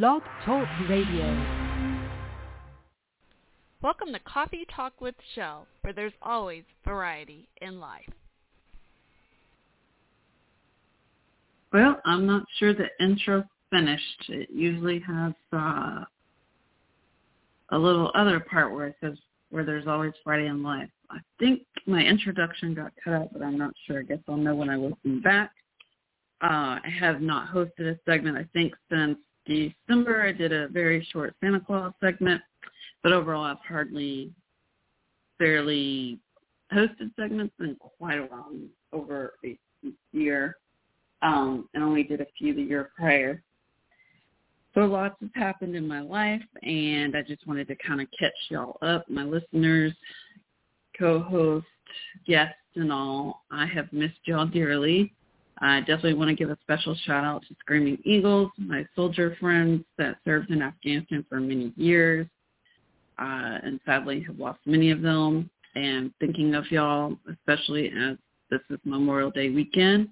Blog Talk Radio. Welcome to Coffee Talk with Chelle, where there's always variety in life. Well, I'm not sure the intro finished. It usually has uh, a little other part where it says where there's always variety in life. I think my introduction got cut out, but I'm not sure. I guess I'll know when I listen back. Uh, I have not hosted a segment, I think, since December. I did a very short Santa Claus segment, but overall I've hardly fairly hosted segments in quite a while, over a year, um, and only did a few the year prior. So lots has happened in my life, and I just wanted to kind of catch y'all up, my listeners, co-host, guests, and all. I have missed y'all dearly. I definitely want to give a special shout out to Screaming Eagles, my soldier friends that served in Afghanistan for many years, uh, and sadly have lost many of them. And thinking of y'all, especially as this is Memorial Day weekend.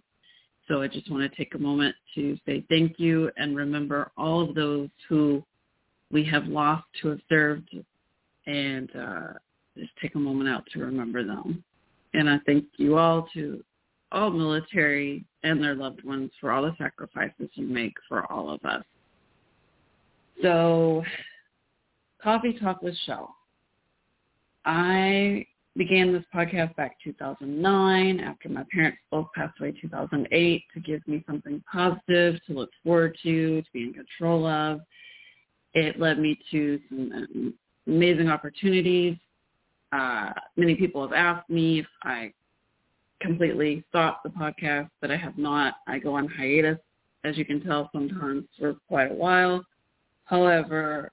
So I just want to take a moment to say thank you and remember all of those who we have lost who have served and uh, just take a moment out to remember them. And I thank you all to all military and their loved ones for all the sacrifices you make for all of us. So, Coffee Talk with Chelle. I began this podcast back 2009 after my parents both passed away 2008 to give me something positive to look forward to, to be in control of. It led me to some amazing opportunities. Uh, many people have asked me if I completely stopped the podcast, but I have not. I go on hiatus, as you can tell, sometimes for quite a while. However,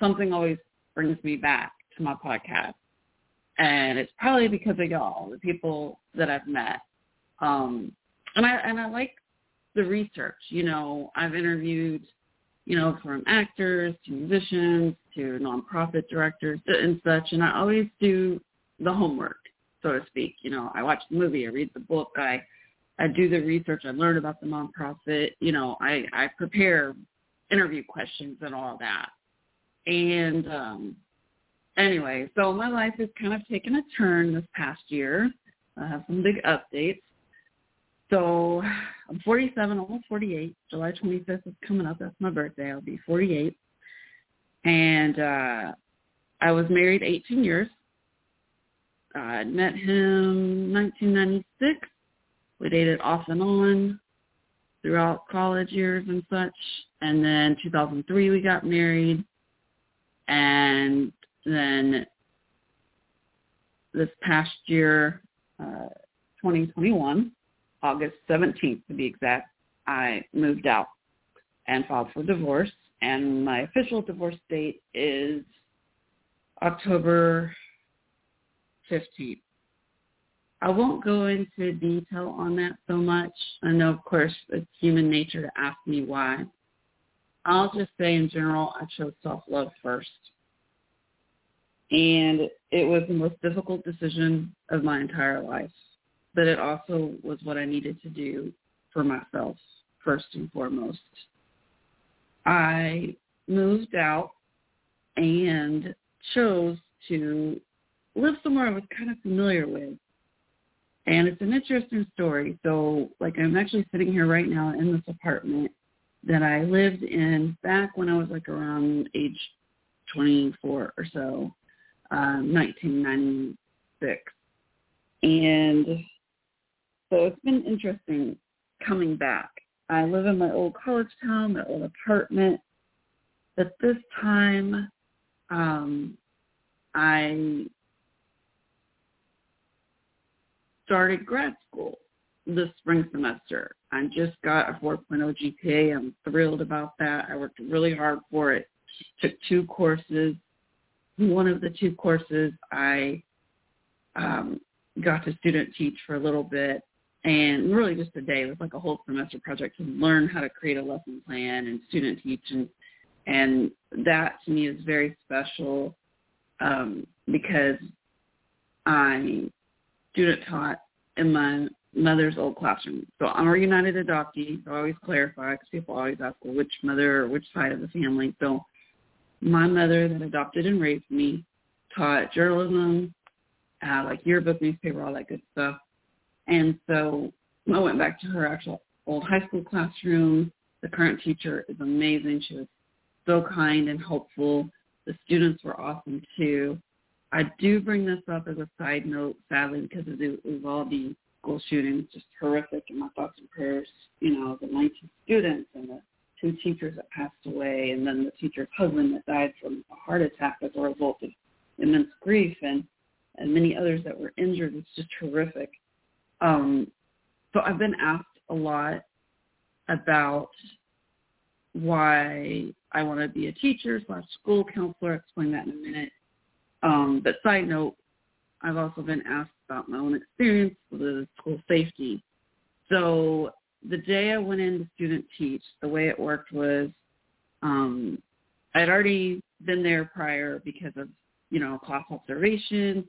something always brings me back to my podcast. And it's probably because of y'all, the people that I've met. Um, and I and I like the research. You know, I've interviewed, you know, from actors to musicians to nonprofit directors and such, and I always do the homework so to speak. You know, I watch the movie, I read the book, I I do the research, I learn about the nonprofit, you know, I, I prepare interview questions and all that. And um anyway, so my life has kind of taken a turn this past year. I have some big updates. So I'm 47, almost 48. July 25th is coming up. That's my birthday. I'll be 48. And uh I was married 18 years I met him 1996. We dated off and on throughout college years and such. And then 2003 we got married. And then this past year, uh, 2021, August 17th to be exact, I moved out and filed for divorce. And my official divorce date is October 15th. I won't go into detail on that so much. I know, of course, it's human nature to ask me why. I'll just say in general, I chose self-love first. And it was the most difficult decision of my entire life. But it also was what I needed to do for myself, first and foremost. I moved out and chose to live somewhere I was kind of familiar with. And it's an interesting story. So like I'm actually sitting here right now in this apartment that I lived in back when I was like around age 24 or so, um, 1996. And so it's been interesting coming back. I live in my old college town, my old apartment. But this time, um, I started grad school this spring semester. I just got a 4.0 GPA. I'm thrilled about that. I worked really hard for it. Took two courses. One of the two courses I um, got to student teach for a little bit and really just a day. It was like a whole semester project to learn how to create a lesson plan and student teach and and that to me is very special um, because I student taught in my mother's old classroom. So I'm a United adoptee. So I always clarify because people always ask, well, which mother or which side of the family. So my mother that adopted and raised me taught journalism, uh, like yearbook, newspaper, all that good stuff. And so I went back to her actual old high school classroom. The current teacher is amazing. She was so kind and helpful. The students were awesome too. I do bring this up as a side note, sadly, because of all the Uvalde school shooting, just horrific, and my thoughts and prayers, you know, the 19 students and the two teachers that passed away, and then the teacher's husband that died from a heart attack as a result of immense grief, and and many others that were injured. It's just horrific. Um, so I've been asked a lot about why I want to be a teacher slash school counselor. I'll explain that in a minute. Um, but side note, I've also been asked about my own experience with school safety. So the day I went in to student teach, the way it worked was um, I'd already been there prior because of, you know, class observation.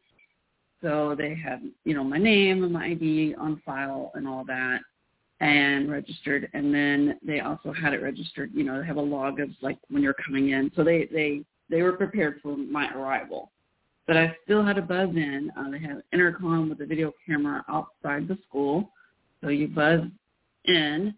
So they had, you know, my name and my ID on file and all that and registered and then they also had it registered you know they have a log of like when you're coming in so they they they were prepared for my arrival but i still had to buzz in uh, they had intercom with a video camera outside the school so you buzz in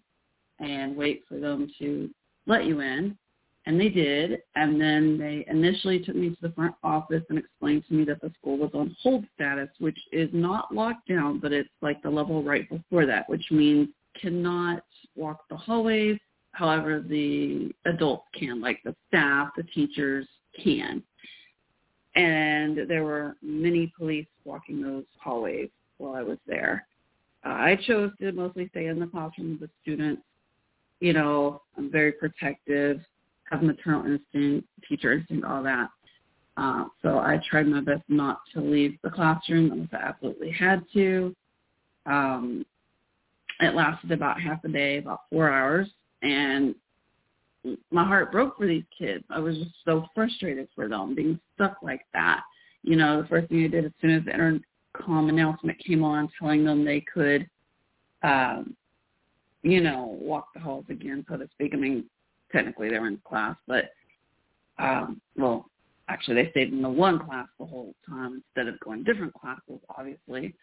and wait for them to let you in and they did and then they initially took me to the front office and explained to me that the school was on hold status which is not locked down but it's like the level right before that which means cannot walk the hallways. However, the adults can, like the staff, the teachers can. And there were many police walking those hallways while I was there. Uh, I chose to mostly stay in the classroom with the students. You know, I'm very protective, have maternal instinct, teacher instinct, all that. Uh, so I tried my best not to leave the classroom unless I absolutely had to. Um, it lasted about half a day, about four hours, and my heart broke for these kids. I was just so frustrated for them being stuck like that. You know, the first thing I did as soon as the intercom announcement came on telling them they could, um, you know, walk the halls again, so to speak. I mean, technically they were in class, but, um, well, actually they stayed in the one class the whole time instead of going different classes, obviously,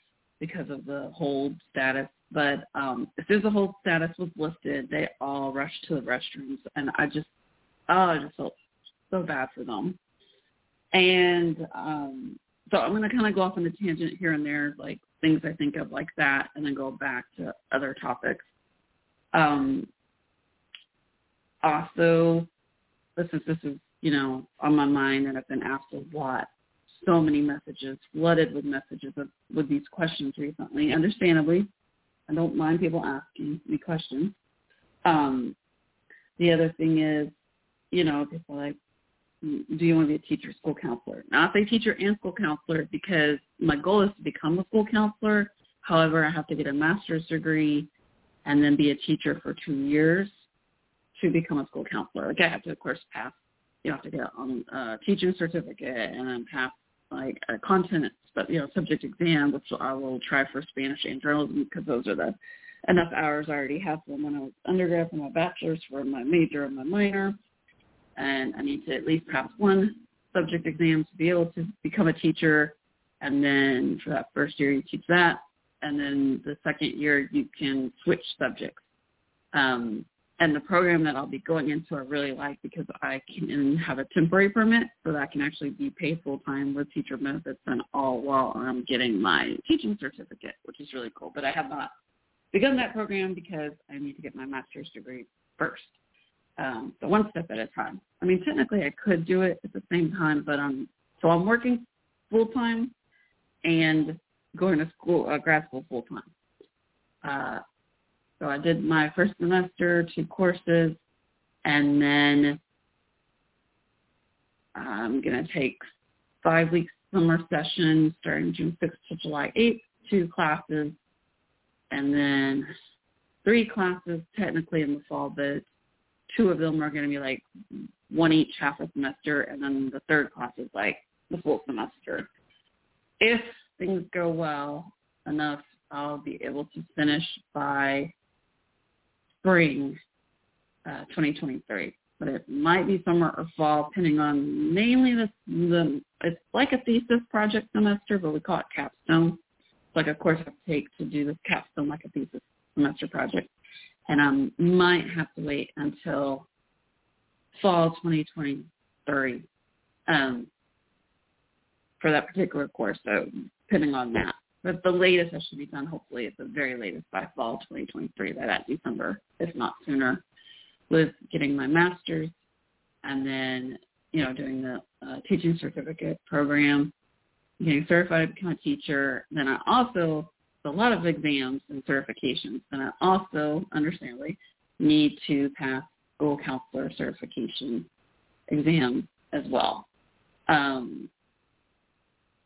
because of the hold status but um, as soon as the hold status was lifted, they all rushed to the restrooms, and I just, oh, I just felt so bad for them. And um, so I'm going to kind of go off on a tangent here and there, like things I think of like that, and then go back to other topics. Um, also, this is this is you know on my mind, and I've been asked a lot. So many messages, flooded with messages of, with these questions recently, understandably I don't mind people asking me questions. Um, the other thing is, you know, people like, do you want to be a teacher, school counselor? Now, I say teacher and school counselor because my goal is to become a school counselor. However, I have to get a master's degree and then be a teacher for two years to become a school counselor. Like I have to, of course, pass. You have to get a teaching certificate and then pass like a content, but you know, subject exam, which I will try for Spanish and journalism because those are the enough hours I already have from when I was undergrad for my bachelor's for my major and my minor, and I need to at least pass one subject exam to be able to become a teacher. And then for that first year, you teach that, and then the second year you can switch subjects. Um, and the program that I'll be going into I really like because I can have a temporary permit so that I can actually be paid full time with teacher benefits and all while I'm getting my teaching certificate, which is really cool. But I have not begun that program because I need to get my master's degree first. Um, so one step at a time. I mean, technically I could do it at the same time, but I'm so I'm working full time and going to school, uh, grad school full time. Uh, so I did my first semester, two courses, and then I'm going to take five weeks summer session starting June 6th to July 8th, two classes, and then three classes technically in the fall, but two of them are going to be like one each half a semester, and then the third class is like the full semester. If things go well enough I'll be able to finish by spring uh, 2023. But it might be summer or fall, depending on mainly the, the, it's like a thesis project semester, but we call it capstone. It's like a course I take to do this capstone like a thesis semester project. And I might have to wait until fall 2023 um, for that particular course. So depending on that. But the latest I should be done, hopefully, at the very latest by fall 2023, by that December, if not sooner, with getting my master's and then, you know, doing the uh, teaching certificate program, getting certified to become a teacher. Then I also, a lot of exams and certifications. And I also, understandably, need to pass school counselor certification exam as well. Um,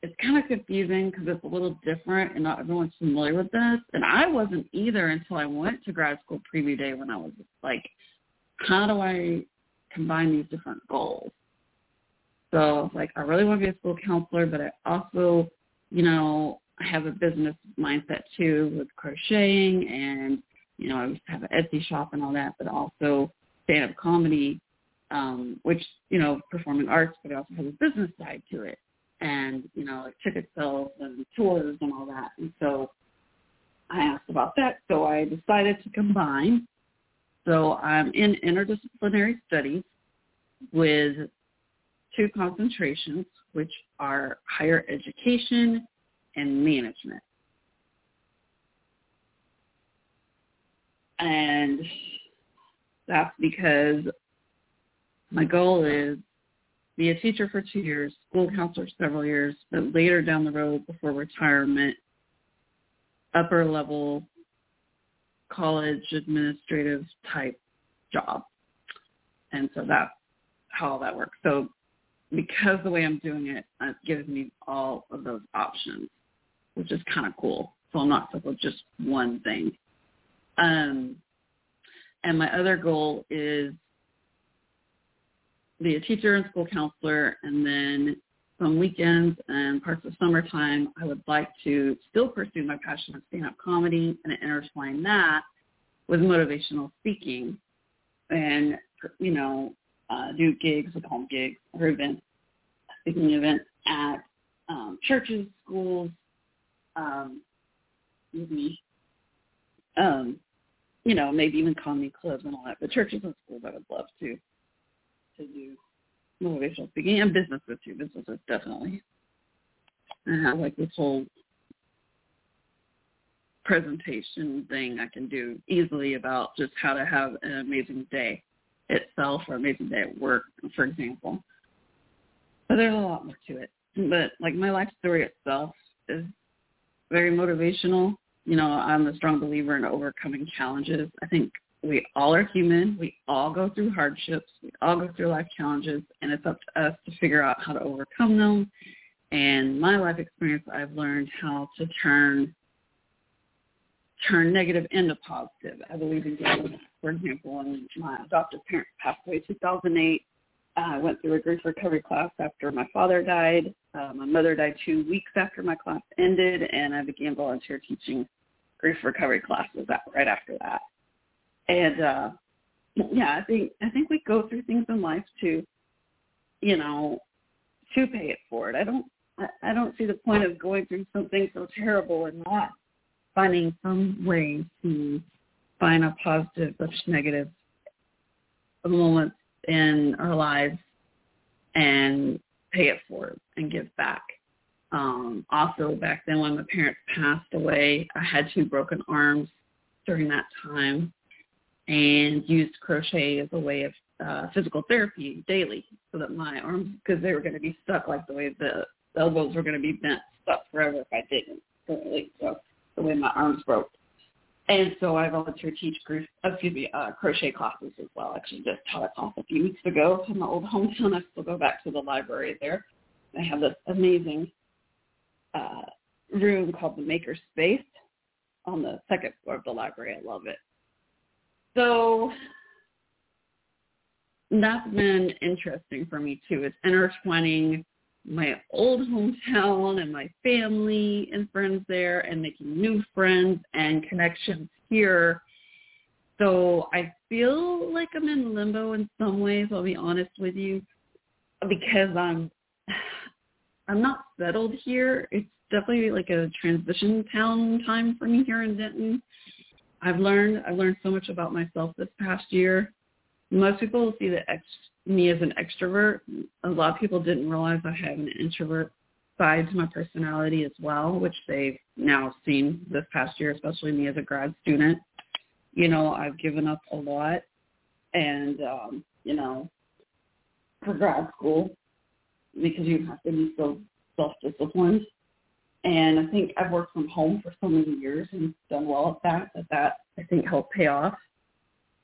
it's kind of confusing because it's a little different and not everyone's familiar with this. And I wasn't either until I went to grad school preview day when I was like, how do I combine these different goals? So like, I really want to be a school counselor, but I also, you know, I have a business mindset too with crocheting and, you know, I have an Etsy shop and all that, but also stand-up comedy, um, which, you know, performing arts, but it also has a business side to it and, you know, like ticket sales and tours and all that. And so I asked about that. So I decided to combine. So I'm in interdisciplinary studies with two concentrations, which are higher education and management. And that's because my goal is be a teacher for two years, school counselor several years, but later down the road before retirement, upper level college administrative type job. And so that's how that works. So because the way I'm doing it, it gives me all of those options, which is kind of cool. So I'm not stuck with just one thing. Um, and my other goal is be a teacher and school counselor, and then some weekends and parts of summertime, I would like to still pursue my passion of stand-up comedy and intertwine that with motivational speaking and, you know, uh, do gigs, we call them gigs, or events, speaking events at um, churches, schools, um, maybe, um, you know, maybe even comedy clubs and all that. But churches and schools I would love to to do motivational speaking and businesses too. Businesses definitely. And I like this whole presentation thing I can do easily about just how to have an amazing day itself or amazing day at work, for example. But there's a lot more to it. But like my life story itself is very motivational. You know, I'm a strong believer in overcoming challenges. I think we all are human. We all go through hardships. We all go through life challenges, and it's up to us to figure out how to overcome them. And my life experience, I've learned how to turn turn negative into positive. I believe in doing For example, when my adoptive parents passed away in 2008, I went through a grief recovery class after my father died. Uh, my mother died two weeks after my class ended, and I began volunteer teaching grief recovery classes right after that and uh yeah, I think I think we go through things in life to, you know, to pay it forward. I don't I, don't see the point of going through something so terrible and not finding some way to find a positive slash negative moments in our lives and pay it forward and give back. Um, also back then when my parents passed away, I had two broken arms during that time and used crochet as a way of uh, physical therapy daily so that my arms, because they were going to be stuck like the way the, elbows were going to be bent stuck forever if I didn't. Really. So the way my arms broke. And so I volunteer teach group, excuse me, uh, crochet classes as well. Actually just taught a class a few weeks ago in my old hometown. I still go back to the library there. I have this amazing uh, room called the Maker Space on the second floor of the library. I love it. So that's been interesting for me too. It's intertwining my old hometown and my family and friends there and making new friends and connections here. So I feel like I'm in limbo in some ways, I'll be honest with you, because I'm I'm not settled here. It's definitely like a transition town time for me here in Denton. I've learned I've learned so much about myself this past year. Most people see the ex, me as an extrovert. A lot of people didn't realize I have an introvert side to my personality as well, which they've now seen this past year, especially me as a grad student. You know, I've given up a lot and um, you know, for grad school because you have to be so self disciplined and I think I've worked from home for so many years and done well at that, that that I think helped pay off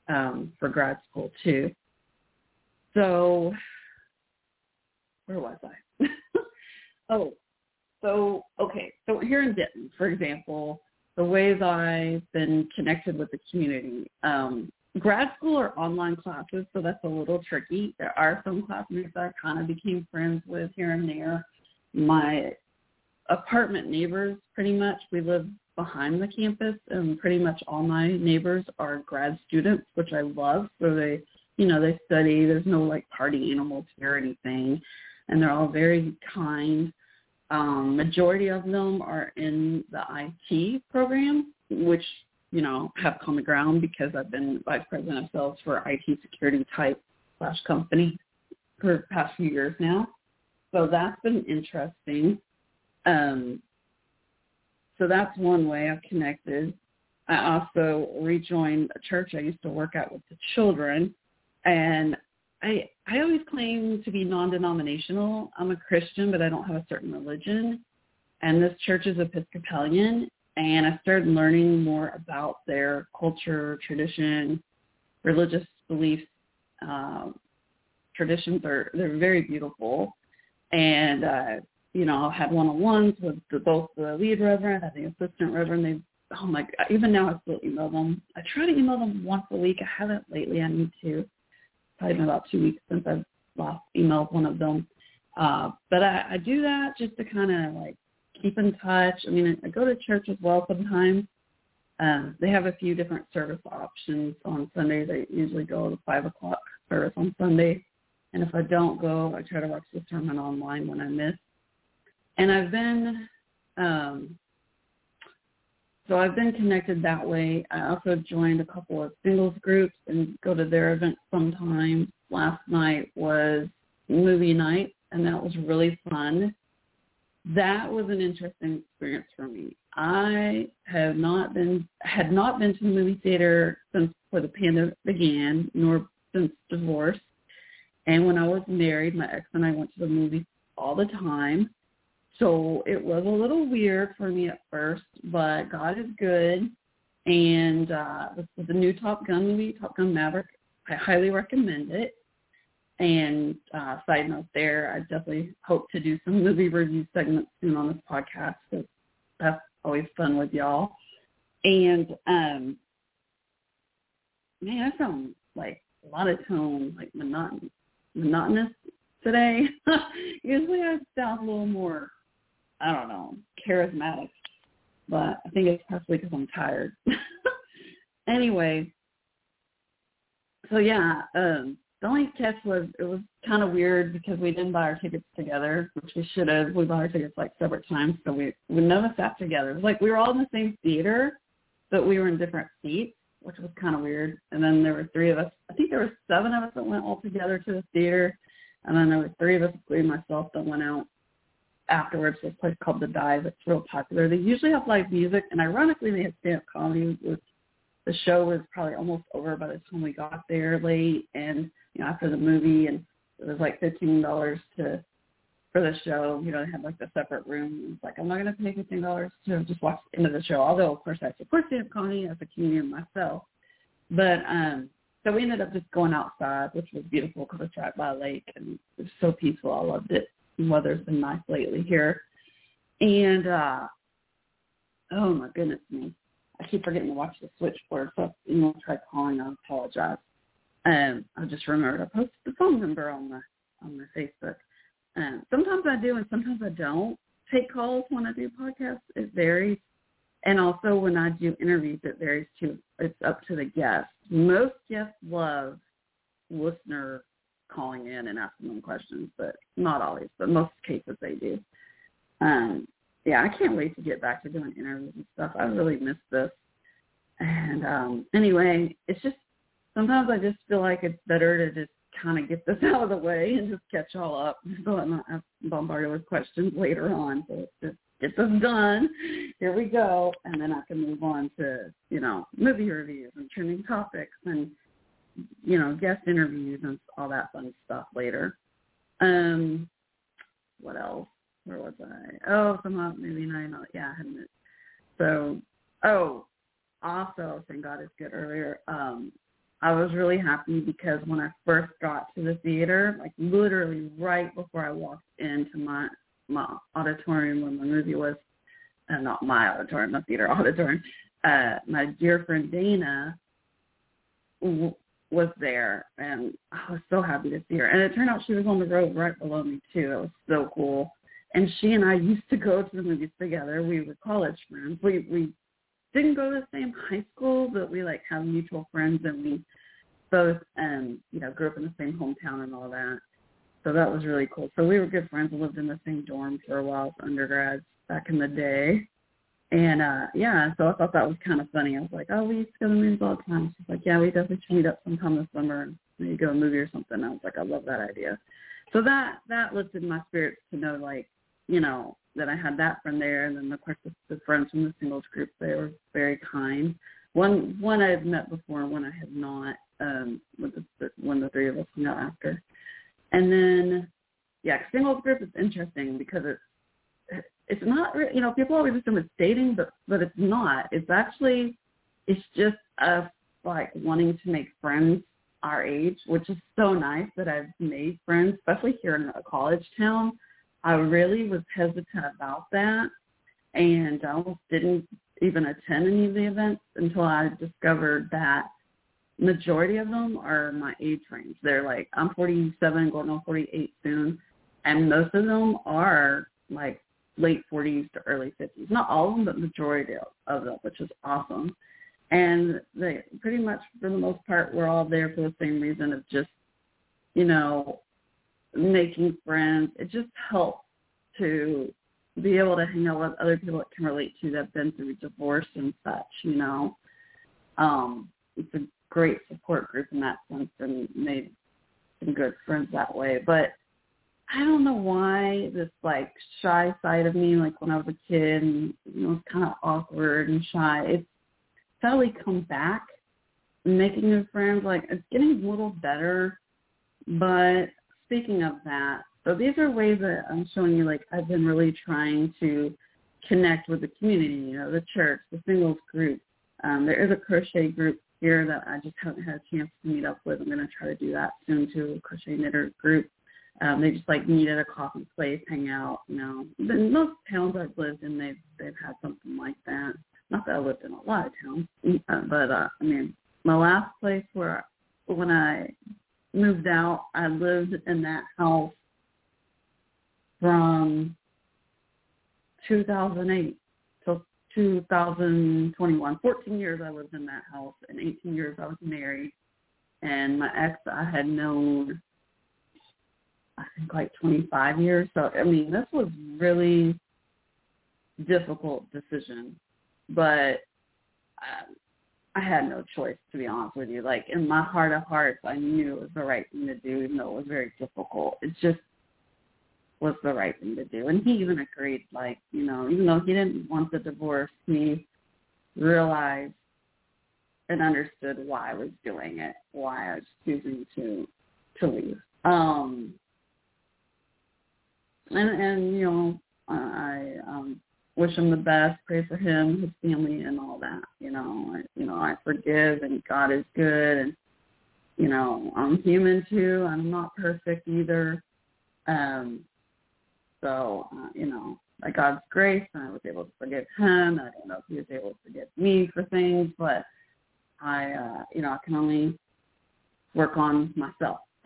um, for grad school too. So where was I? oh, so okay. So here in Denton, for example, the ways I've been connected with the community. Um, grad school or online classes, so that's a little tricky. There are some classmates that I kind of became friends with here and there. My apartment neighbors pretty much. We live behind the campus and pretty much all my neighbors are grad students, which I love. So they, you know, they study. There's no like party animals here or anything. And they're all very kind. Um, majority of them are in the IT program, which, you know, have common ground because I've been vice president of sales for IT security type slash company for past few years now. So that's been interesting. Um, so that's one way I've connected. I also rejoined a church I used to work at with the children, and I I always claim to be non-denominational. I'm a Christian, but I don't have a certain religion, and this church is Episcopalian, and I started learning more about their culture, tradition, religious beliefs. Uh, traditions are they're very beautiful, and uh, you know, I had one-on-ones with the, both the lead reverend and the assistant reverend. They, oh my God, even now I still email them. I try to email them once a week. I haven't lately. I need to. Probably been about two weeks since I've last emailed one of them. Uh, but I, I do that just to kind of like keep in touch. I mean, I go to church as well sometimes. Um, they have a few different service options on Sundays. I usually go to five o'clock service on Sunday. And if I don't go, I try to watch the sermon online when I miss and I've been um, so I've been connected that way. I also joined a couple of singles groups and go to their events sometimes. Last night was movie night, and that was really fun. That was an interesting experience for me. I have not been had not been to the movie theater since before the pandemic began, nor since divorce. And when I was married, my ex and I went to the movies all the time. So it was a little weird for me at first, but God is good. And uh, this is the new Top Gun movie, Top Gun Maverick. I highly recommend it. And uh, side note there, I definitely hope to do some movie review segments soon on this podcast because that's always fun with y'all. And um, man, I sound like a lot of tone, like monotonous, monotonous today. Usually I sound a little more I don't know, charismatic. But I think it's possibly because I'm tired. anyway, so yeah, um, the only catch was it was kind of weird because we didn't buy our tickets together, which we should have. We bought our tickets like separate times, so we we never sat together. It was like we were all in the same theater, but we were in different seats, which was kind of weird. And then there were three of us. I think there were seven of us that went all together to the theater, and then there were three of us, including myself, that went out afterwards this place called The Dive. It's real popular. They usually have live music, and ironically, they have stand-up comedy. With the show was probably almost over by the time we got there late, and you know after the movie, and it was like fifteen dollars to for the show. You know, they had like the separate room. It's like I'm not to pay fifteen dollars to just watch the end of the show. Although of course I support stand-up comedy as a comedian myself, but um. So we ended up just going outside, which was beautiful because it's right by a lake and it was so peaceful. I loved it weather's been nice lately here. And uh oh my goodness me. I keep forgetting to watch the switchboard, so you know try calling, I apologize. Um I just remembered I posted the phone number on the on my Facebook. Um, sometimes I do, and sometimes I don't take calls when I do podcasts. It varies, and also when I do interviews, it varies too. It's up to the guest. Most guests love listener calling in and asking them questions, but not always. But most cases they do. Um, yeah, I can't wait to get back to doing interviews and stuff. I really miss this. And um anyway, it's just sometimes I just feel like it's better to just kind of get this out of the way and just catch all up so I'm not bombarded with questions later on. So just get this done. Here we go. And then I can move on to, you know, movie reviews and trending topics and, you know, guest interviews and all that fun stuff later. Um, what else? Where was I? Oh, somehow maybe nine. Yeah, I hadn't. So, oh, also, thank God is good earlier. Um, I was really happy because when I first got to the theater, like literally right before I walked into my my auditorium when the movie was, uh, not my auditorium, the theater auditorium, uh, my dear friend Dana was there, and I was so happy to see her. And it turned out she was on the road right below me too. It was so cool. And she and I used to go to the movies together. We were college friends. We we didn't go to the same high school, but we like have mutual friends and we both um, you know, grew up in the same hometown and all that. So that was really cool. So we were good friends and lived in the same dorm for a while as undergrads back in the day. And uh yeah, so I thought that was kind of funny. I was like, Oh, we used to go to the movies all the time. She's like, Yeah, we definitely should meet up sometime this summer and maybe go to a movie or something. I was like, I love that idea. So that that lifted my spirits to know like, you know, that I had that friend there, and then of course the, the friends from the singles group they were very kind. One one I had met before, one I had not. Um, with the, when the three of us hung out after, and then yeah, singles group is interesting because it's it's not you know people always assume it's dating, but but it's not. It's actually it's just us like wanting to make friends our age, which is so nice that I've made friends, especially here in a college town I really was hesitant about that and I almost didn't even attend any of the events until I discovered that majority of them are my age range. They're like I'm 47, going on 48 soon, and most of them are like late 40s to early 50s. Not all of them, but majority of them, which is awesome. And they pretty much, for the most part, we're all there for the same reason of just, you know, making friends. It just helps to be able to hang out with other people that can relate to that have been through divorce and such, you know. Um, it's a great support group in that sense and made some good friends that way. But I don't know why this like shy side of me, like when I was a kid and you know, was kind of awkward and shy, it's suddenly come back making new friends. Like it's getting a little better, but speaking of that, so these are ways that I'm showing you like I've been really trying to connect with the community, you know, the church, the singles group. Um, there is a crochet group here that I just haven't had a chance to meet up with. I'm going to try to do that soon too, a crochet knitter group. Um, they just like meet at a coffee place, hang out, you know. In most towns I've lived in, they've they've had something like that. Not that I lived in a lot of towns, uh, but uh, I mean, my last place where when I moved out, I lived in that house from 2008 till 2021. 14 years I lived in that house, and 18 years I was married. And my ex I had known, I think like 25 years. So I mean, this was really difficult decision, but um, I had no choice to be honest with you. Like in my heart of hearts, I knew it was the right thing to do, even though it was very difficult. It just was the right thing to do. And he even agreed, like, you know, even though he didn't want the divorce, he realized and understood why I was doing it, why I was choosing to to leave. Um and and you know, I um wish him the best, pray for him, his family and all that. You know, I, you know, I forgive and God is good and you know, I'm human too. I'm not perfect either. Um so, uh, you know, by God's grace, I was able to forgive him. I don't know if he was able to forgive me for things, but I, uh, you know, I can only work on myself.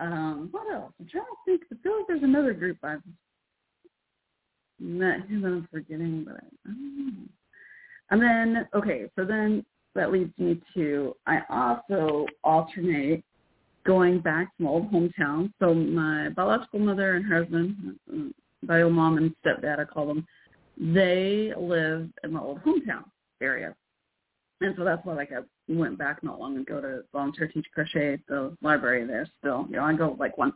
Um, what else? I'm trying to think. I feel like there's another group I've met who I'm forgetting, but I don't know. And then, okay, so then that leads me to I also alternate going back to my old hometown. So my biological mother and husband, bio mom and stepdad, I call them, they live in my old hometown area. And so that's why like I went back not long ago to volunteer teach crochet at the library there still. You know, I go like once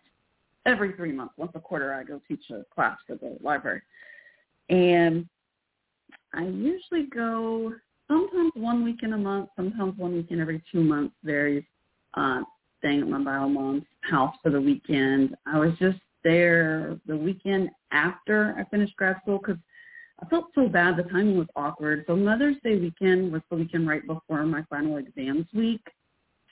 every three months, once a quarter I go teach a class at the library. And I usually go sometimes one week in a month, sometimes one weekend every two months, varies, uh, staying at my bio mom's house for the weekend. I was just there the weekend after I finished grad school because I felt so bad. The timing was awkward. So Mother's Day weekend was the weekend right before my final exams week.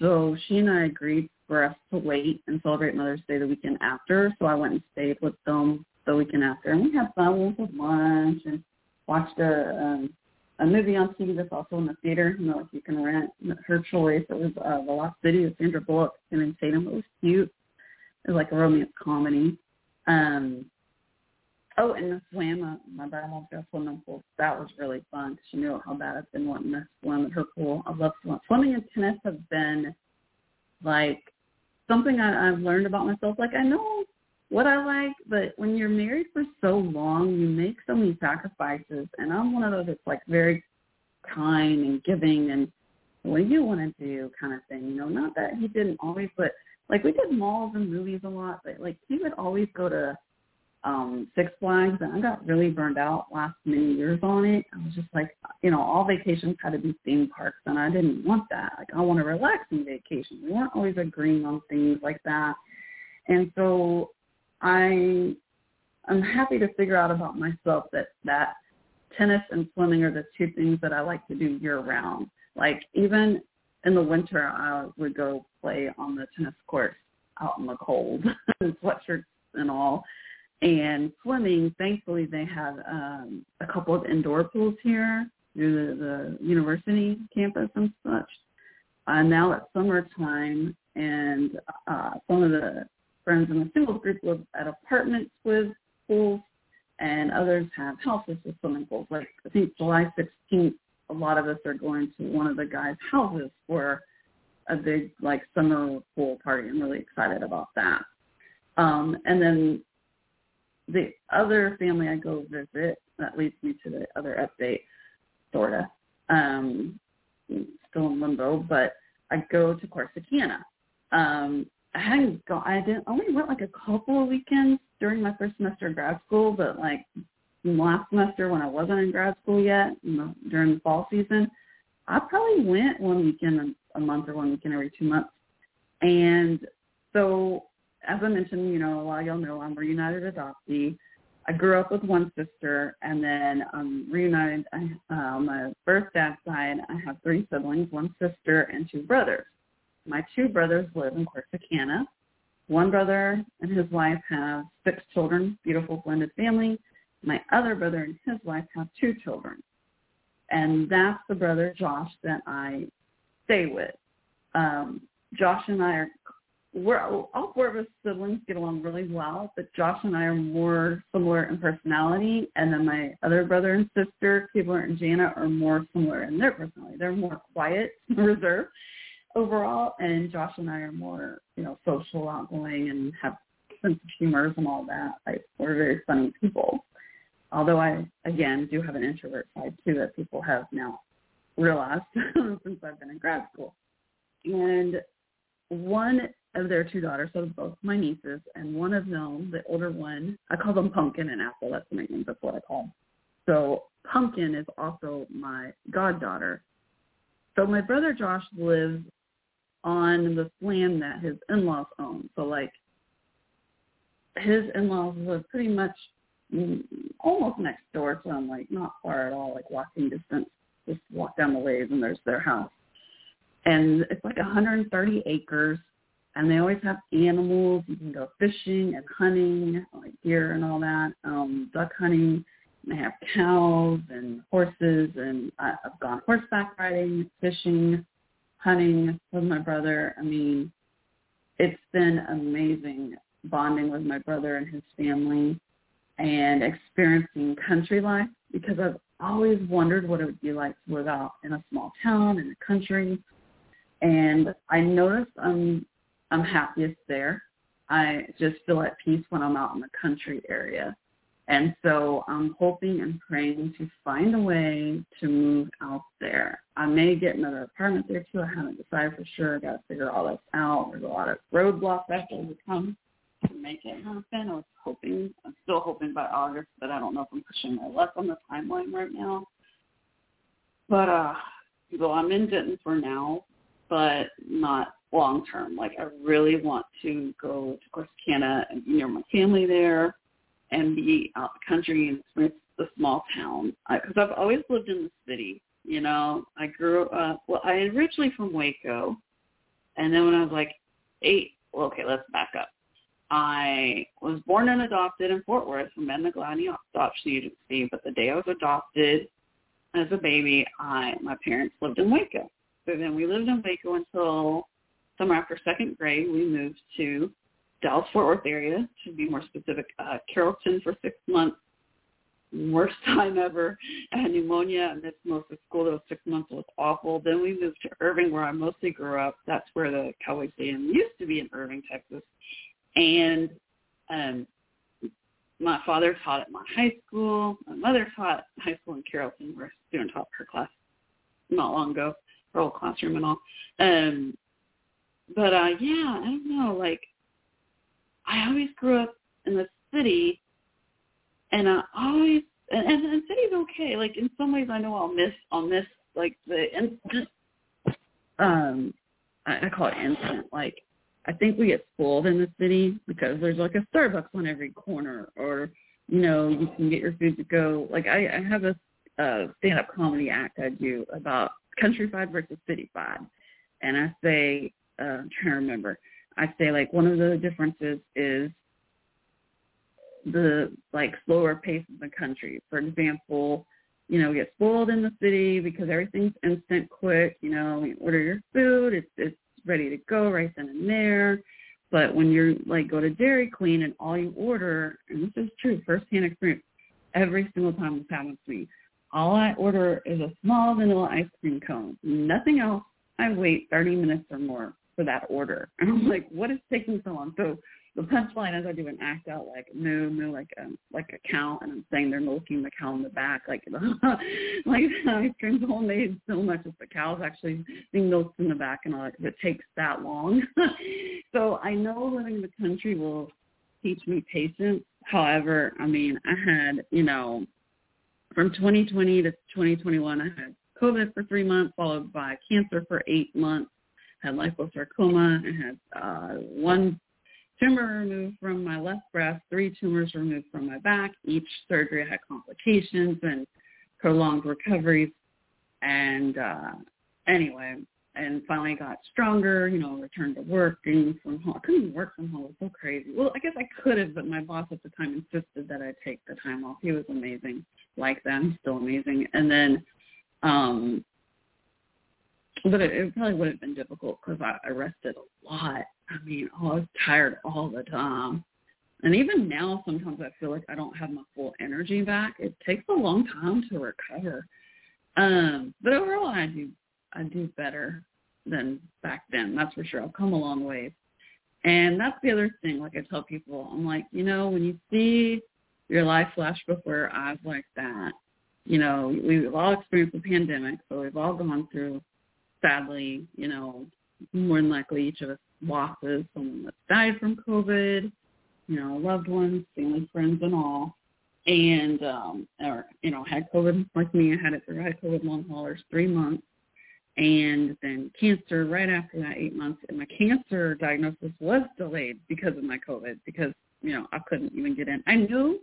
So she and I agreed for us to wait and celebrate Mother's Day the weekend after. So I went and stayed with them the weekend after, and we had fun. We went to lunch and watched a um, a movie on TV that's also in the theater. You know, like you can rent. Her choice. It was uh, The Lost City with Sandra Bullock and Tatum. It was cute. It was like a romance comedy. Um, oh, and the swam. Uh, my got a swimming pool. That was really fun. She knew how bad I've been wanting to swim at her pool. I love swimming. Swimming and tennis have been like something I, I've learned about myself. Like I know what I like, but when you're married for so long, you make so many sacrifices. And I'm one of those that's like very kind and giving and what do you want to do kind of thing. You know, not that he didn't always, but like we did malls and movies a lot, but like he would always go to um Six Flags and I got really burned out last many years on it. I was just like, you know, all vacations had to be theme parks and I didn't want that. Like I want to relax in vacation. We weren't always agreeing on things like that. And so I I'm happy to figure out about myself that that tennis and swimming are the two things that I like to do year round. Like even in the winter, I would go play on the tennis court out in the cold, sweatshirts and all. And swimming, thankfully, they have um, a couple of indoor pools here near the, the university campus and such. Uh, now it's summertime, and uh, some of the friends in the singles group live at apartments with pools, and others have houses with swimming pools. Like I think July 16th, a lot of us are going to one of the guys' houses for a big like summer pool party. I'm really excited about that. Um, and then the other family I go visit, that leads me to the other update, sorta. Um, still in limbo, but I go to Corsicana. Um, I hadn't gone. I didn't. only went like a couple of weekends during my first semester of grad school, but like last semester when I wasn't in grad school yet, you know, during the fall season, I probably went one weekend a month or one weekend every two months. And so, as I mentioned, you know, a lot of y'all know I'm reunited adoptee. I grew up with one sister, and then um, reunited. I, uh, on my birth dad's side, I have three siblings: one sister and two brothers. My two brothers live in Corsicana. One brother and his wife have six children, beautiful blended family. My other brother and his wife have two children. And that's the brother, Josh, that I stay with. Um, Josh and I are, we're, all four of us siblings get along really well, but Josh and I are more similar in personality. And then my other brother and sister, Kibler and Jana, are more similar in their personality. They're more quiet, reserved overall, and Josh and I are more, you know, social, outgoing, and have sense of humor and all that. Like we're very funny people. Although I, again, do have an introvert side too that people have now realized since I've been in grad school. And one of their two daughters, so both my nieces, and one of them, the older one, I call them Pumpkin and Apple. That's the nicknames. That's what I call. So Pumpkin is also my goddaughter. So my brother Josh lives on the land that his in-laws own. So like his in-laws live pretty much almost next door to him, like not far at all, like walking distance. Just walk down the ways and there's their house. And it's like 130 acres and they always have animals. You can go fishing and hunting, like deer and all that, um, duck hunting. They have cows and horses and I've gone horseback riding, fishing, hunting with my brother. I mean, it's been amazing bonding with my brother and his family and experiencing country life because I've always wondered what it would be like to live out in a small town in the country. And I notice I'm I'm happiest there. I just feel at peace when I'm out in the country area. And so I'm hoping and praying to find a way to move out there. I may get another apartment there too. I haven't decided for sure. I got to figure all this out. There's a lot of roadblocks that have to overcome to make it happen. I was hoping, I'm still hoping by August, but I don't know if I'm pushing my luck on the timeline right now. But uh, so I'm in Denton for now, but not long term. Like I really want to go to Corsicana and be near my family there and be out the country and experience the small town. Because I've always lived in the city. You know, I grew up. Well, I originally from Waco, and then when I was like eight. Well, okay, let's back up. I was born and adopted in Fort Worth from Ben McGladney Adoption Agency, but the day I was adopted as a baby, I my parents lived in Waco. So then we lived in Waco until summer after second grade. We moved to Dallas Fort Worth area, to be more specific, uh, Carrollton for six months. Worst time ever. I had pneumonia and missed most of school. Those six months was awful. Then we moved to Irving, where I mostly grew up. That's where the Cowboy Stadium used to be in Irving, Texas. And um, my father taught at my high school. My mother taught high school in Carrollton, where a student taught her class not long ago, her old classroom and all. Um, but uh, yeah, I don't know. Like, I always grew up in the city, and I always and, and, and city's okay. Like in some ways, I know I'll miss I'll miss like the instant. Um, I, I call it instant. Like I think we get spoiled in the city because there's like a Starbucks on every corner, or you know you can get your food to go. Like I, I have a uh, stand-up comedy act I do about country countrified versus city cityfied, and I say uh, I'm trying to remember. I say like one of the differences is the like slower pace of the country. For example, you know, get spoiled in the city because everything's instant, quick. You know, you order your food, it's it's ready to go right then and there. But when you're like go to Dairy Queen and all you order, and this is true, firsthand experience, every single time this happens to me, all I order is a small vanilla ice cream cone, nothing else. I wait 30 minutes or more for that order. And I'm like, what is taking so long? So the punchline is I do an act out like moo moo like a like a cow and I'm saying they're milking the cow in the back like like the ice cream's homemade so much that the cow's actually being milked in the back and all that it takes that long. so I know living in the country will teach me patience. However, I mean I had, you know, from 2020 to 2021 I had COVID for three months followed by cancer for eight months had liposarcoma. I had uh, one tumor removed from my left breast, three tumors removed from my back. Each surgery had complications and prolonged recoveries. And uh, anyway, and finally got stronger, you know, returned to working from home. I couldn't work from home. It was so crazy. Well, I guess I could have, but my boss at the time insisted that I take the time off. He was amazing like that. He's still amazing. And then um but it, it probably would have been difficult because I, I rested a lot. I mean, oh, I was tired all the time. And even now, sometimes I feel like I don't have my full energy back. It takes a long time to recover. Um, but overall, I do I do better than back then. That's for sure. I've come a long way. And that's the other thing. Like I tell people, I'm like, you know, when you see your life flash before your eyes like that, you know, we've all experienced the pandemic, so we've all gone through sadly, you know, more than likely each of us losses someone that's died from COVID, you know, loved ones, family, friends, and all. And, um, or, you know, had COVID like me. I had it through, had COVID long haulers, three months. And then cancer right after that, eight months. And my cancer diagnosis was delayed because of my COVID because, you know, I couldn't even get in. I knew,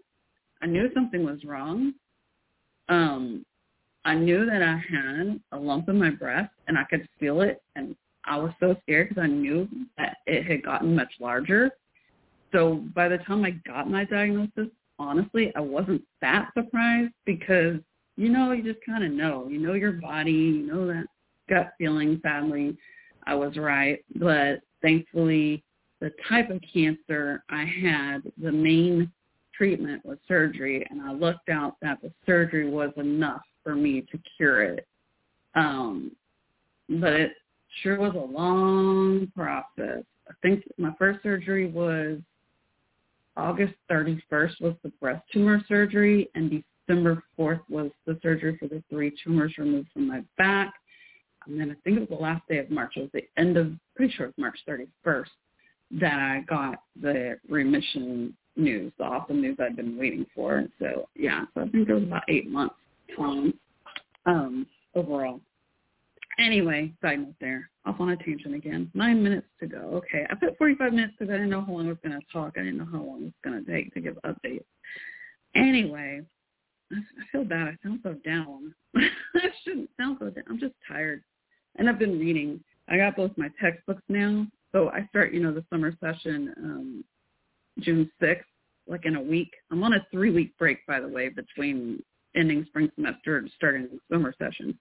I knew something was wrong. Um, I knew that I had a lump in my breast and I could feel it and I was so scared because I knew that it had gotten much larger. So by the time I got my diagnosis, honestly, I wasn't that surprised because, you know, you just kind of know. You know your body, you know that gut feeling, sadly, I was right. But thankfully, the type of cancer I had, the main treatment was surgery, and I looked out that the surgery was enough for me to cure it. Um, but it sure was a long process. I think my first surgery was August 31st was the breast tumor surgery, and December 4th was the surgery for the three tumors removed from my back. And then I think it was the last day of March. It was the end of, pretty sure it was March 31st that I got the remission news, the awesome news I've been waiting for. So yeah, so I think it was about eight months time um, overall. Anyway, side note there. Off on a tangent again. Nine minutes to go. Okay, I put 45 minutes because I didn't know how long I was going to talk. I didn't know how long it was going to take to give updates. Anyway, I feel bad. I sound so down. I shouldn't sound so down. I'm just tired. And I've been reading. I got both my textbooks now. So I start, you know, the summer session um, June 6th, like in a week. I'm on a three-week break, by the way, between ending spring semester and starting summer session.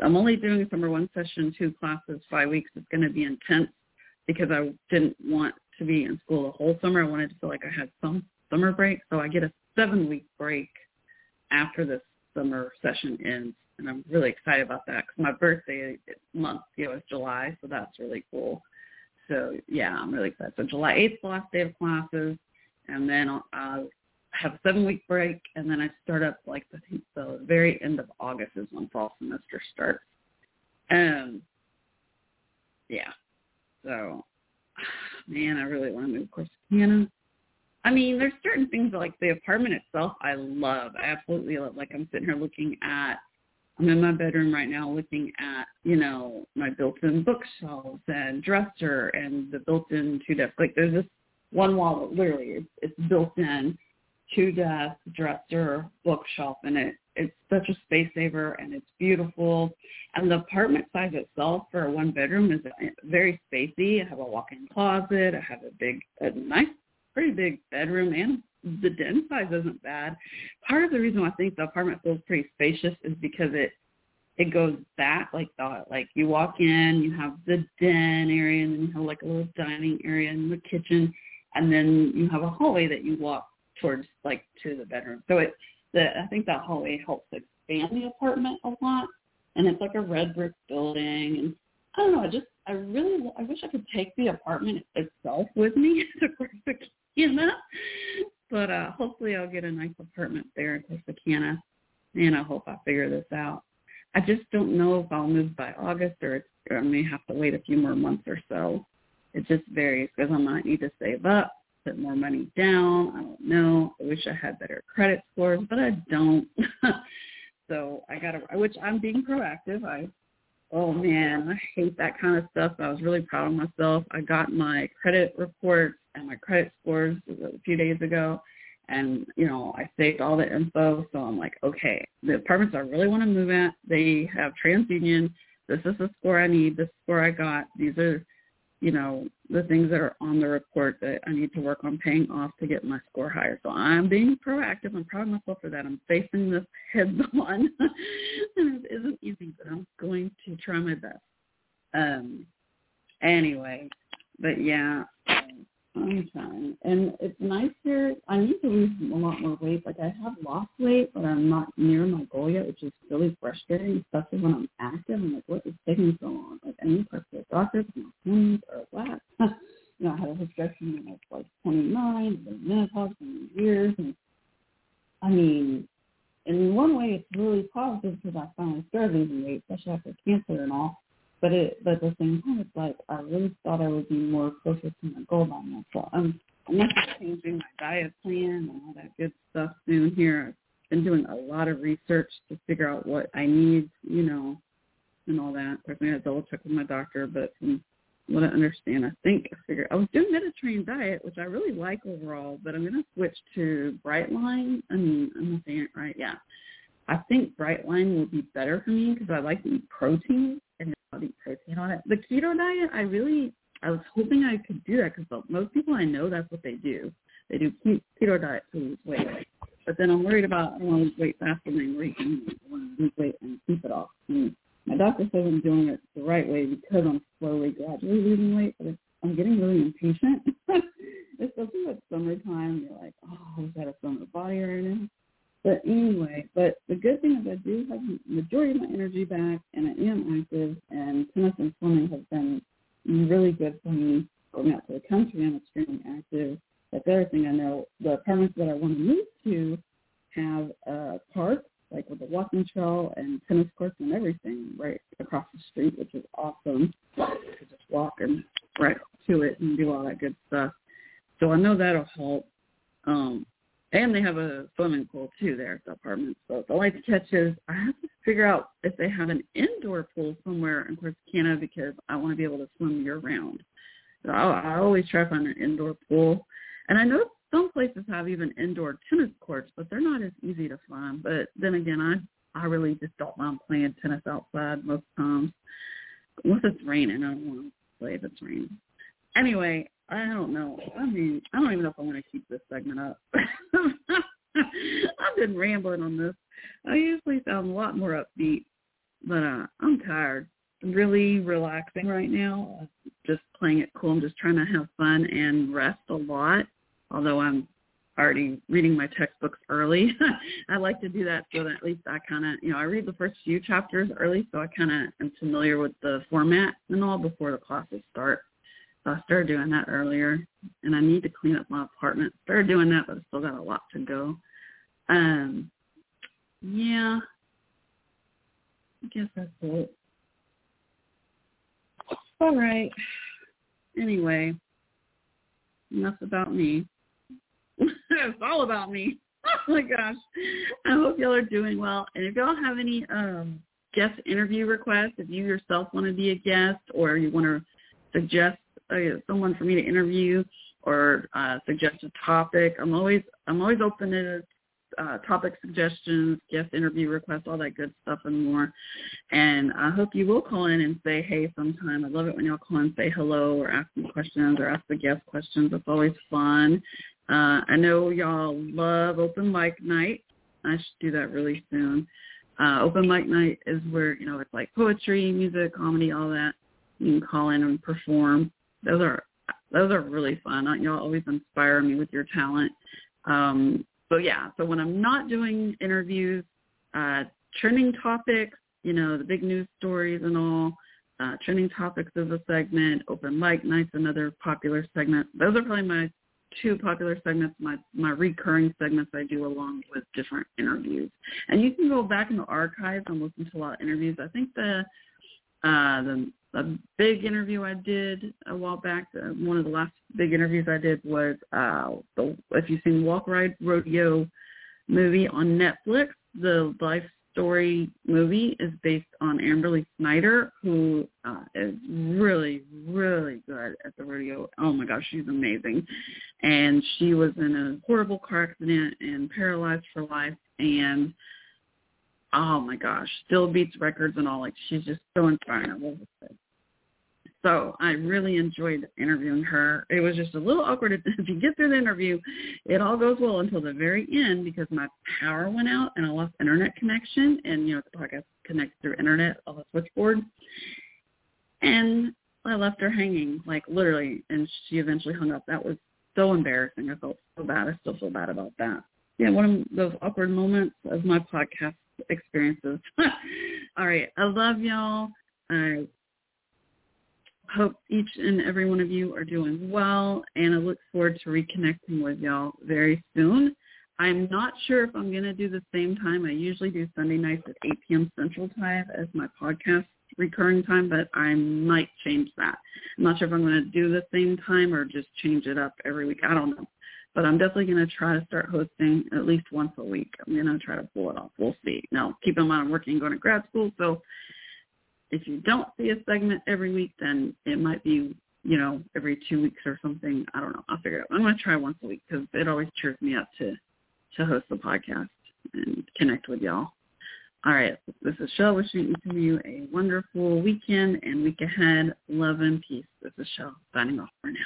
I'm only doing summer one session, two classes, five weeks. It's going to be intense because I didn't want to be in school the whole summer. I wanted to feel like I had some summer break. So I get a seven week break after this summer session ends. And I'm really excited about that because my birthday month, you know, is July. So that's really cool. So yeah, I'm really excited. So July 8th, the last day of classes. And then I'll, I'll have a seven week break and then I start up like the the very end of August is when fall semester starts. Um yeah. So man, I really want to move to Corsicana. I mean, there's certain things like the apartment itself I love. I absolutely love like I'm sitting here looking at I'm in my bedroom right now looking at, you know, my built-in bookshelves and dresser and the built-in two desk. Like there's this one wall, that literally, it's, it's built in two desk, dresser, bookshelf, and it it's such a space saver and it's beautiful. And the apartment size itself for a one bedroom is very spacey. I have a walk-in closet. I have a big, a nice, pretty big bedroom, and the den size isn't bad. Part of the reason why I think the apartment feels pretty spacious is because it it goes back like the like you walk in, you have the den area, and then you have like a little dining area and the kitchen, and then you have a hallway that you walk towards like to the bedroom. So it the I think that hallway helps expand the apartment a lot. And it's like a red brick building and I don't know, I just I really I wish I could take the apartment itself with me to Corsicana. But uh hopefully I'll get a nice apartment there in Corsicana and I hope I figure this out. I just don't know if I'll move by August or, or I may have to wait a few more months or so. It just varies because I might need to save up put more money down. I don't know. I wish I had better credit scores, but I don't. so I got to, which I'm being proactive. I, oh man, I hate that kind of stuff. I was really proud of myself. I got my credit report and my credit scores a few days ago. And, you know, I saved all the info. So I'm like, okay, the apartments I really want to move at, they have TransUnion. This is the score I need. This score I got. These are you know, the things that are on the report that I need to work on paying off to get my score higher. So I'm being proactive. I'm proud of myself for that. I'm facing this heads on. and it isn't easy, but I'm going to try my best. Um, anyway, but yeah, I'm fine. And it's nice here. I need to lose a lot more weight. Like I have lost weight, but I'm not near my goal yet, which is really frustrating, especially when I'm active. I'm like, what is taking so long? Like I need to to the doctor for my hormones or what? you know, I had a hysterectomy when I was like 29, the menopause in years, and I mean, in one way, it's really positive because I finally started losing weight, especially after cancer and all but it but at the same time it's like I really thought I would be more closer to my goal by. So I'm I'm not changing my diet plan and all that good stuff soon here. I've been doing a lot of research to figure out what I need, you know, and all that. Of course I had double check with my doctor, but from what I understand, I think I figured I was doing Mediterranean diet, which I really like overall, but I'm gonna switch to Brightline. I mean, I'm saying it right, yeah. I think Brightline will be better for me because I like to eat protein and I'll eat protein. The keto diet, I really, I was hoping I could do that because most people I know, that's what they do. They do keto diet to lose weight. But then I'm worried about I want to lose weight faster than weight and I want to lose weight and keep it off. And my doctor says I'm doing it the right way because I'm slowly, gradually losing weight. But I'm getting really impatient. Especially with summertime, you're like, oh, is that a summer body right now? But anyway, but the good thing is I do have the majority of my energy back and I am active and tennis and swimming have been really good for me going out to the country. I'm extremely active. That's the other thing I know. The apartments that I want to move to have a park, like with a walking trail and tennis courts and everything right across the street, which is awesome. You just walk and right to it and do all that good stuff. So I know that'll help. Um, and they have a swimming pool too there at the apartment. So the lights catches. I have to figure out if they have an indoor pool somewhere in Corsicana because I want to be able to swim year round. So I, I always try to find an indoor pool. And I know some places have even indoor tennis courts, but they're not as easy to find. But then again, I I really just don't mind playing tennis outside most times. Unless it's raining, I don't want to play if it's raining. Anyway, I don't know. I mean, I don't even know if I want to keep this segment up. I've been rambling on this. I usually sound a lot more upbeat, but uh, I'm tired. I'm really relaxing right now. Just playing it cool. I'm just trying to have fun and rest a lot. Although I'm already reading my textbooks early. I like to do that so that at least I kind of, you know, I read the first few chapters early so I kind of am familiar with the format and all before the classes start. So I started doing that earlier, and I need to clean up my apartment. Started doing that, but I still got a lot to go. Um, yeah, I guess that's it. All right. Anyway, enough about me. it's all about me. Oh my gosh. I hope y'all are doing well. And if y'all have any um guest interview requests, if you yourself want to be a guest or you want to suggest uh, someone for me to interview or uh, suggest a topic. I'm always I'm always open to uh, topic suggestions, guest interview requests, all that good stuff and more. And I hope you will call in and say hey sometime. I love it when y'all call and say hello or ask me questions or ask the guest questions. It's always fun. Uh, I know y'all love open mic night. I should do that really soon. Uh, open mic night is where, you know, it's like poetry, music, comedy, all that. You can call in and perform those are those are really fun. Y'all always inspire me with your talent. Um, so yeah, so when I'm not doing interviews, uh, trending topics, you know, the big news stories and all, uh, trending topics is a segment, open mic night's another popular segment. Those are probably my two popular segments, my my recurring segments I do along with different interviews. And you can go back in the archives and listen to a lot of interviews. I think the uh, the a big interview I did a while back. Uh, one of the last big interviews I did was uh, the, if you've seen Walk Ride Rodeo movie on Netflix, the life story movie is based on Amberley Snyder, who uh, is really, really good at the rodeo. Oh my gosh, she's amazing. And she was in a horrible car accident and paralyzed for life. And oh my gosh, still beats records and all. Like she's just so inspiring. So I really enjoyed interviewing her. It was just a little awkward. If you get through the interview, it all goes well until the very end because my power went out and I lost internet connection. And, you know, the podcast connects through internet on the switchboard. And I left her hanging, like literally, and she eventually hung up. That was so embarrassing. I felt so bad. I still feel bad about that. Yeah, one of those awkward moments of my podcast experiences. All right. I love y'all. I hope each and every one of you are doing well, and I look forward to reconnecting with y'all very soon. I'm not sure if I'm going to do the same time. I usually do Sunday nights at 8 p.m. Central Time as my podcast recurring time, but I might change that. I'm not sure if I'm going to do the same time or just change it up every week. I don't know. But I'm definitely going to try to start hosting at least once a week. I'm going to try to pull it off. We'll see. Now, keep in mind I'm working and going to grad school, so if you don't see a segment every week, then it might be, you know, every two weeks or something. I don't know. I'll figure it out. I'm going to try once a week because it always cheers me up to, to host the podcast and connect with y'all. All right. This is Chelle wishing each of you a wonderful weekend and week ahead. Love and peace. This is Chelle signing off for now.